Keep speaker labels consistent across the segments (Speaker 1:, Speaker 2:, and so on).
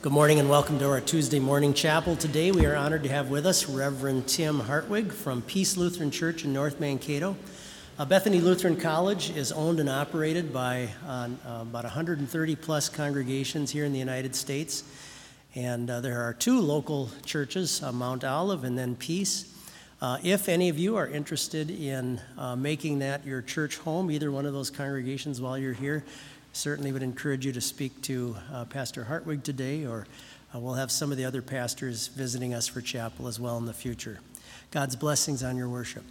Speaker 1: Good morning and welcome to our Tuesday morning chapel. Today we are honored to have with us Reverend Tim Hartwig from Peace Lutheran Church in North Mankato. Uh, Bethany Lutheran College is owned and operated by uh, about 130 plus congregations here in the United States. And uh, there are two local churches, uh, Mount Olive and then Peace. Uh, if any of you are interested in uh, making that your church home, either one of those congregations while you're here, certainly would encourage you to speak to uh, Pastor Hartwig today, or uh, we'll have some of the other pastors visiting us for chapel as well in the future. God's blessings on your worship.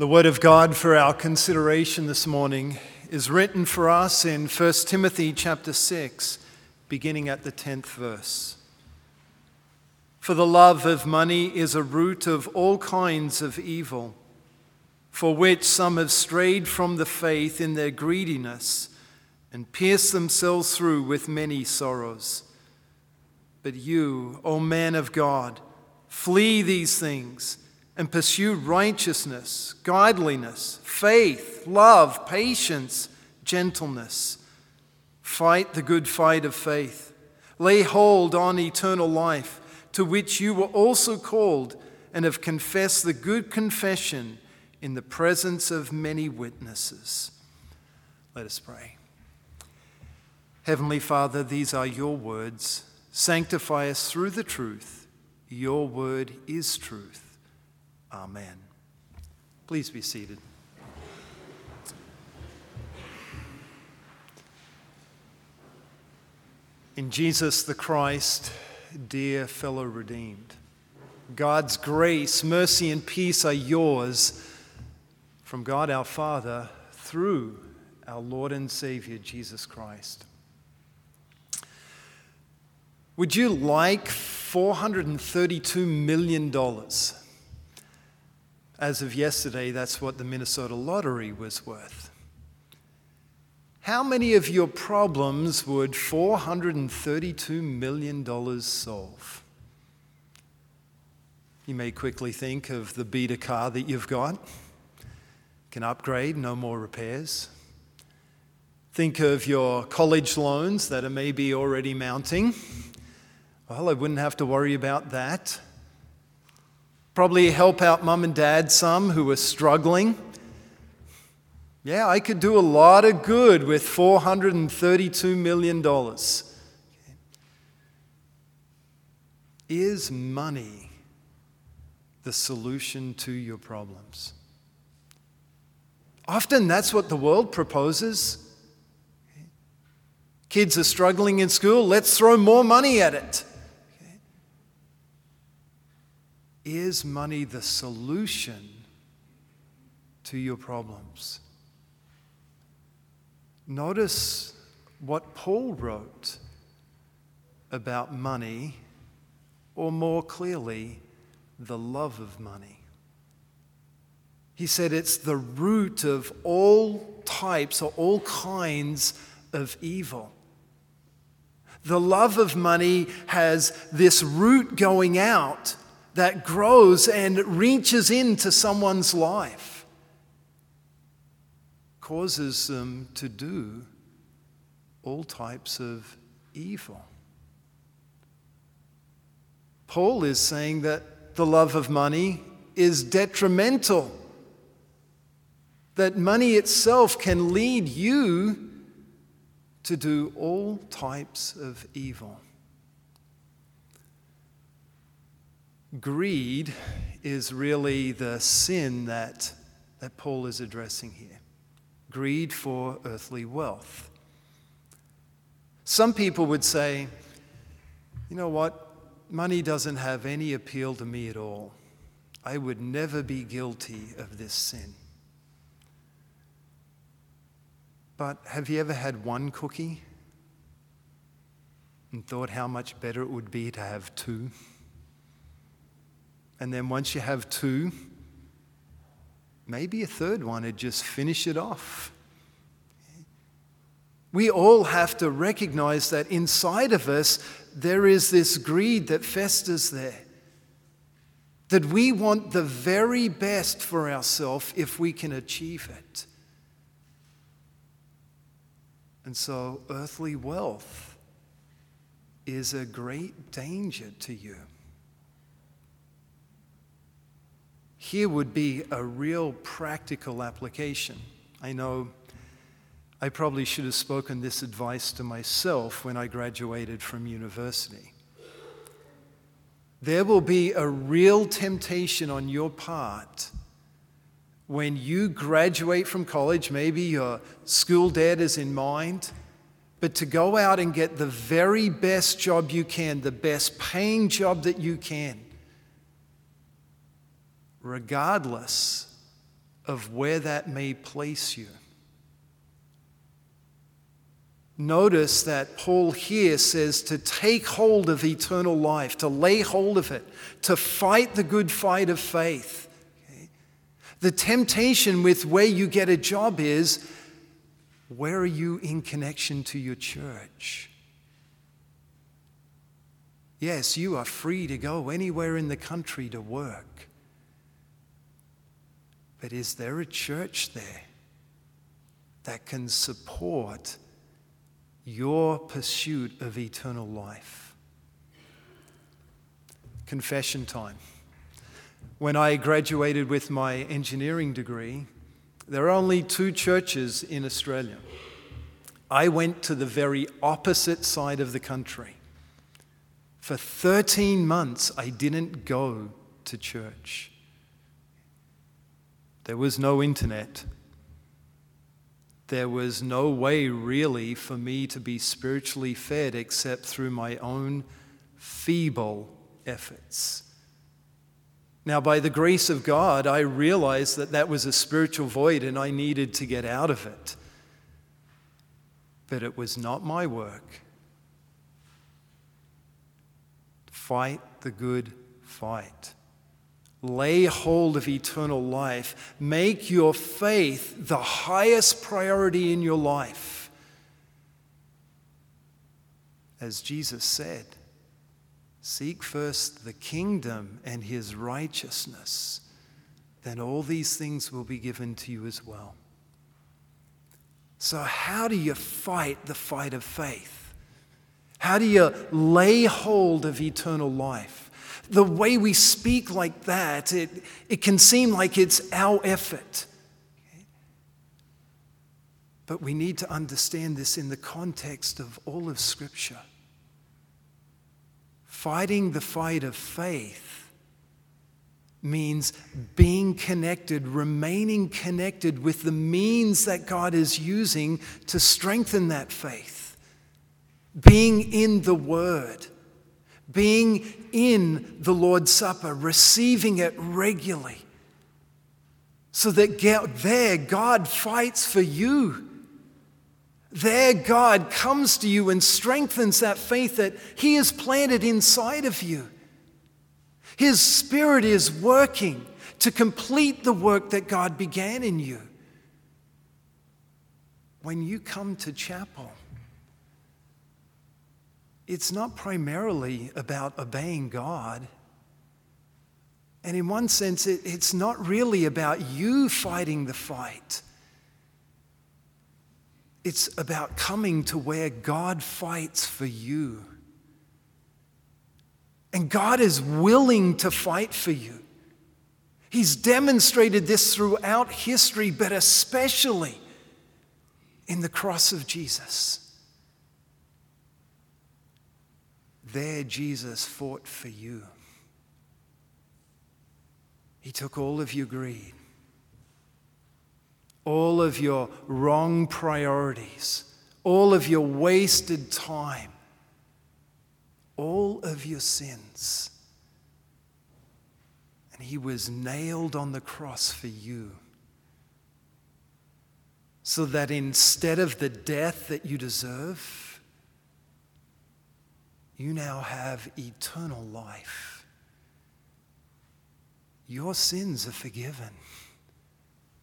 Speaker 2: The word of God for our consideration this morning is written for us in 1 Timothy chapter 6, beginning at the 10th verse. For the love of money is a root of all kinds of evil, for which some have strayed from the faith in their greediness and pierced themselves through with many sorrows. But you, O man of God, flee these things and pursue righteousness, godliness, faith, love, patience, gentleness. Fight the good fight of faith. Lay hold on eternal life, to which you were also called and have confessed the good confession in the presence of many witnesses. Let us pray. Heavenly Father, these are your words. Sanctify us through the truth. Your word is truth. Amen. Please be seated. In Jesus the Christ, dear fellow redeemed, God's grace, mercy, and peace are yours from God our Father through our Lord and Savior Jesus Christ. Would you like $432 million? As of yesterday, that's what the Minnesota lottery was worth. How many of your problems would $432 million solve? You may quickly think of the beta car that you've got. can upgrade, no more repairs. Think of your college loans that are maybe already mounting. Well, I wouldn't have to worry about that. Probably help out mum and dad some who are struggling. Yeah, I could do a lot of good with $432 million. Is money the solution to your problems? Often that's what the world proposes. Kids are struggling in school, let's throw more money at it. Is money the solution to your problems? Notice what Paul wrote about money, or more clearly, the love of money. He said it's the root of all types or all kinds of evil. The love of money has this root going out that grows and reaches into someone's life, causes them to do all types of evil. Paul is saying that the love of money is detrimental, that money itself can lead you to do all types of evil. Greed is really the sin that, that Paul is addressing here greed for earthly wealth. Some people would say, you know what? Money doesn't have any appeal to me at all. I would never be guilty of this sin. But have you ever had one cookie and thought how much better it would be to have two? And then once you have two, maybe a third one would just finish it off. We all have to recognize that inside of us there is this greed that festers there. That we want the very best for ourselves if we can achieve it. And so, earthly wealth is a great danger to you. Here would be a real practical application. I know I probably should have spoken this advice to myself when I graduated from university. There will be a real temptation on your part when you graduate from college, maybe your school debt is in mind, but to go out and get the very best job you can, the best paying job that you can, regardless of where that may place you. Notice that Paul here says to take hold of eternal life, to lay hold of it, to fight the good fight of faith. The temptation with where you get a job is where are you in connection to your church? Yes, you are free to go anywhere in the country to work. But is there a church there that can support your pursuit of eternal life? Confession time. When I graduated with my engineering degree, there are only two churches in Australia. I went to the very opposite side of the country. For 13 months, I didn't go to church. There was no internet. There was no way, really, for me to be spiritually fed except through my own feeble efforts. Now, by the grace of God, I realized that that was a spiritual void and I needed to get out of it. But it was not my work. Fight the good fight. Lay hold of eternal life. Make your faith the highest priority in your life. As Jesus said, Seek first the kingdom and his righteousness. then all these things will be given to you as well. So, how do you fight the fight of faith? How do you lay hold of eternal life? The way we speak like that, it, it can seem like it's our effort. But we need to understand this in the context of all of Scripture. Fighting the fight of faith means being connected, remaining connected with the means that God is using to strengthen that faith. Being in the Word, being in the Lord's Supper, receiving it regularly. So that there God fights for you. There God comes to you and strengthens that faith that He has planted inside of you. His Spirit is working to complete the work that God began in you. When you come to chapel, it's not primarily about obeying God. And in one sense, it, it's not really about you fighting the fight. It's about coming to where God fights for you. And God is willing to fight for you. He's demonstrated this throughout history, but especially in the cross of Jesus. There, Jesus fought for you. He took all of your greed, all of your wrong priorities, all of your wasted time all of your sins. And he was nailed on the cross for you. So that instead of the death that you deserve, you now have eternal life. Your sins are forgiven,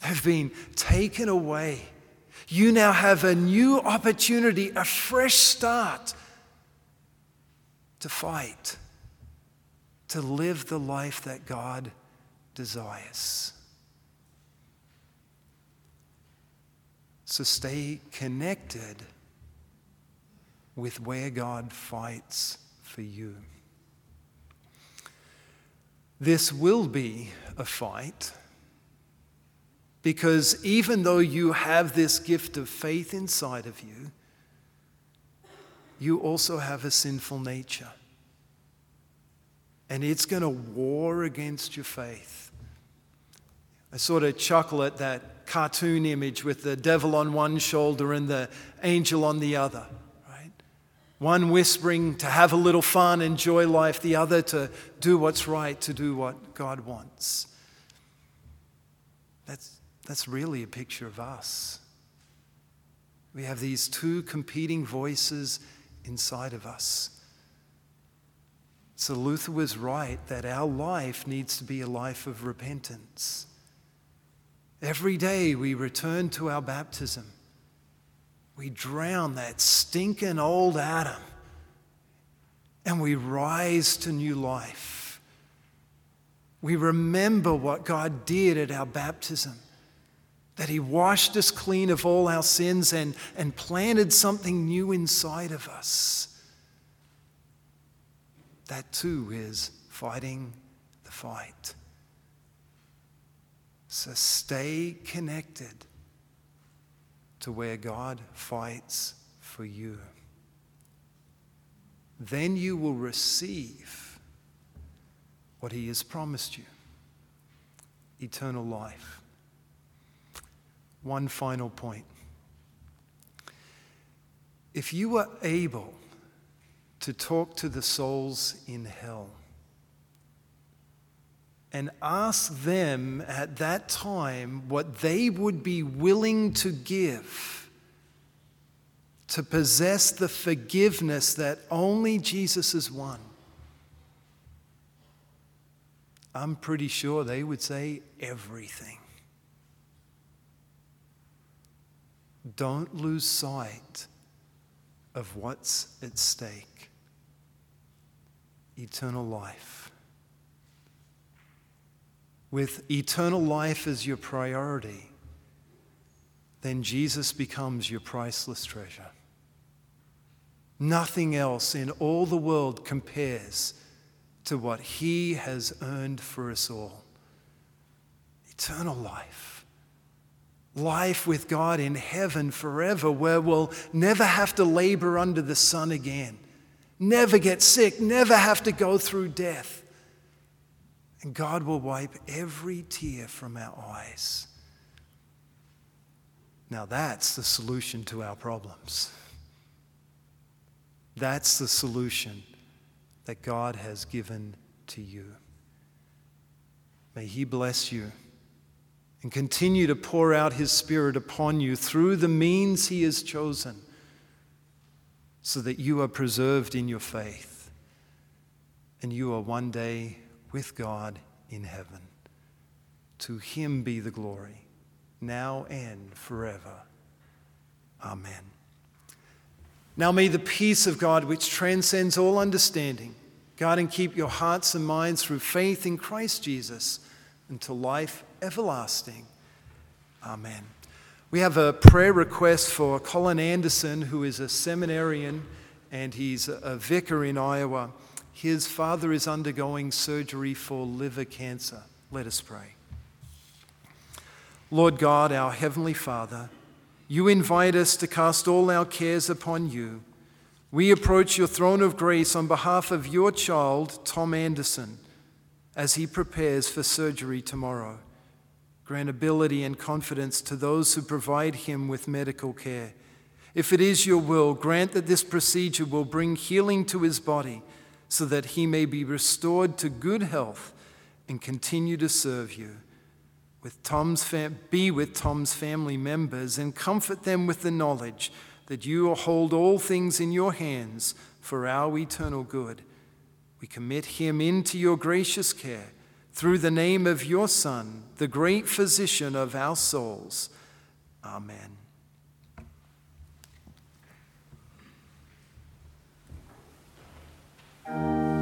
Speaker 2: have been taken away. You now have a new opportunity, a fresh start to fight, to live the life that God desires. So stay connected with where God fights for you. This will be a fight because even though you have this gift of faith inside of you, you also have a sinful nature. And it's going to war against your faith. I sort of chuckle at that cartoon image with the devil on one shoulder and the angel on the other? One whispering to have a little fun, enjoy life, the other to do what's right, to do what God wants. That's, that's really a picture of us. We have these two competing voices inside of us. So Luther was right that our life needs to be a life of repentance. Every day we return to our baptism. We drown that stinking old Adam and we rise to new life. We remember what God did at our baptism that He washed us clean of all our sins and, and planted something new inside of us. That too is fighting the fight. So stay connected to where God fights for you. Then you will receive what He has promised you eternal life. One final point. If you were able to talk to the souls in hell and ask them at that time what they would be willing to give to possess the forgiveness that only Jesus has won, I'm pretty sure they would say everything. Don't lose sight of what's at stake eternal life. With eternal life as your priority, then Jesus becomes your priceless treasure. Nothing else in all the world compares to what He has earned for us all eternal life. Life with God in heaven forever, where we'll never have to labor under the sun again, never get sick, never have to go through death. And God will wipe every tear from our eyes. Now, that's the solution to our problems. That's the solution that God has given to you. May He bless you and continue to pour out His Spirit upon you through the means He has chosen so that you are preserved in your faith and you are one day with God in heaven. To Him be the glory, now and forever. Amen. Now may the peace of God, which transcends all understanding, guard and keep your hearts and minds through faith in Christ Jesus until life everlasting. Amen. We have a prayer request for Colin Anderson, who is a seminarian and he's a vicar in Iowa. His father is undergoing surgery for liver cancer. Let us pray. Lord God, our Heavenly Father, you invite us to cast all our cares upon you. We approach your throne of grace on behalf of your child, Tom Anderson, as he prepares for surgery tomorrow. Grant ability and confidence to those who provide him with medical care. If it is your will, grant that this procedure will bring healing to his body so that he may be restored to good health and continue to serve you with Tom's fam- be with Tom's family members and comfort them with the knowledge that you hold all things in your hands for our eternal good. We commit him into your gracious care through the name of your Son, the great physician of our souls. Amen. Música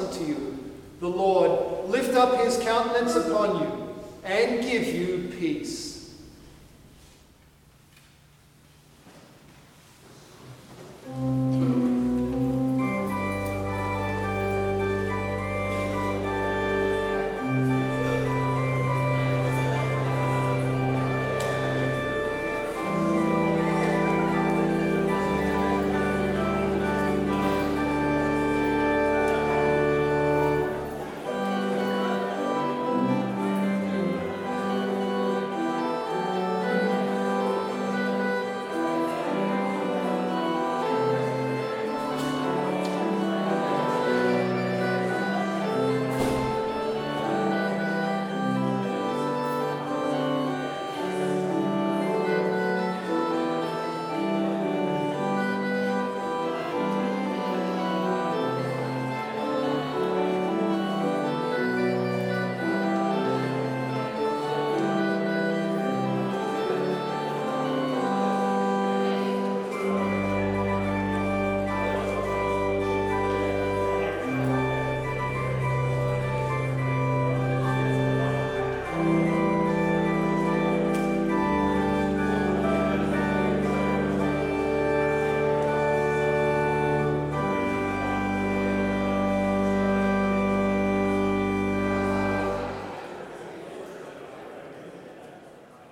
Speaker 2: unto you. The Lord lift up his countenance upon you and give you peace.
Speaker 3: Thank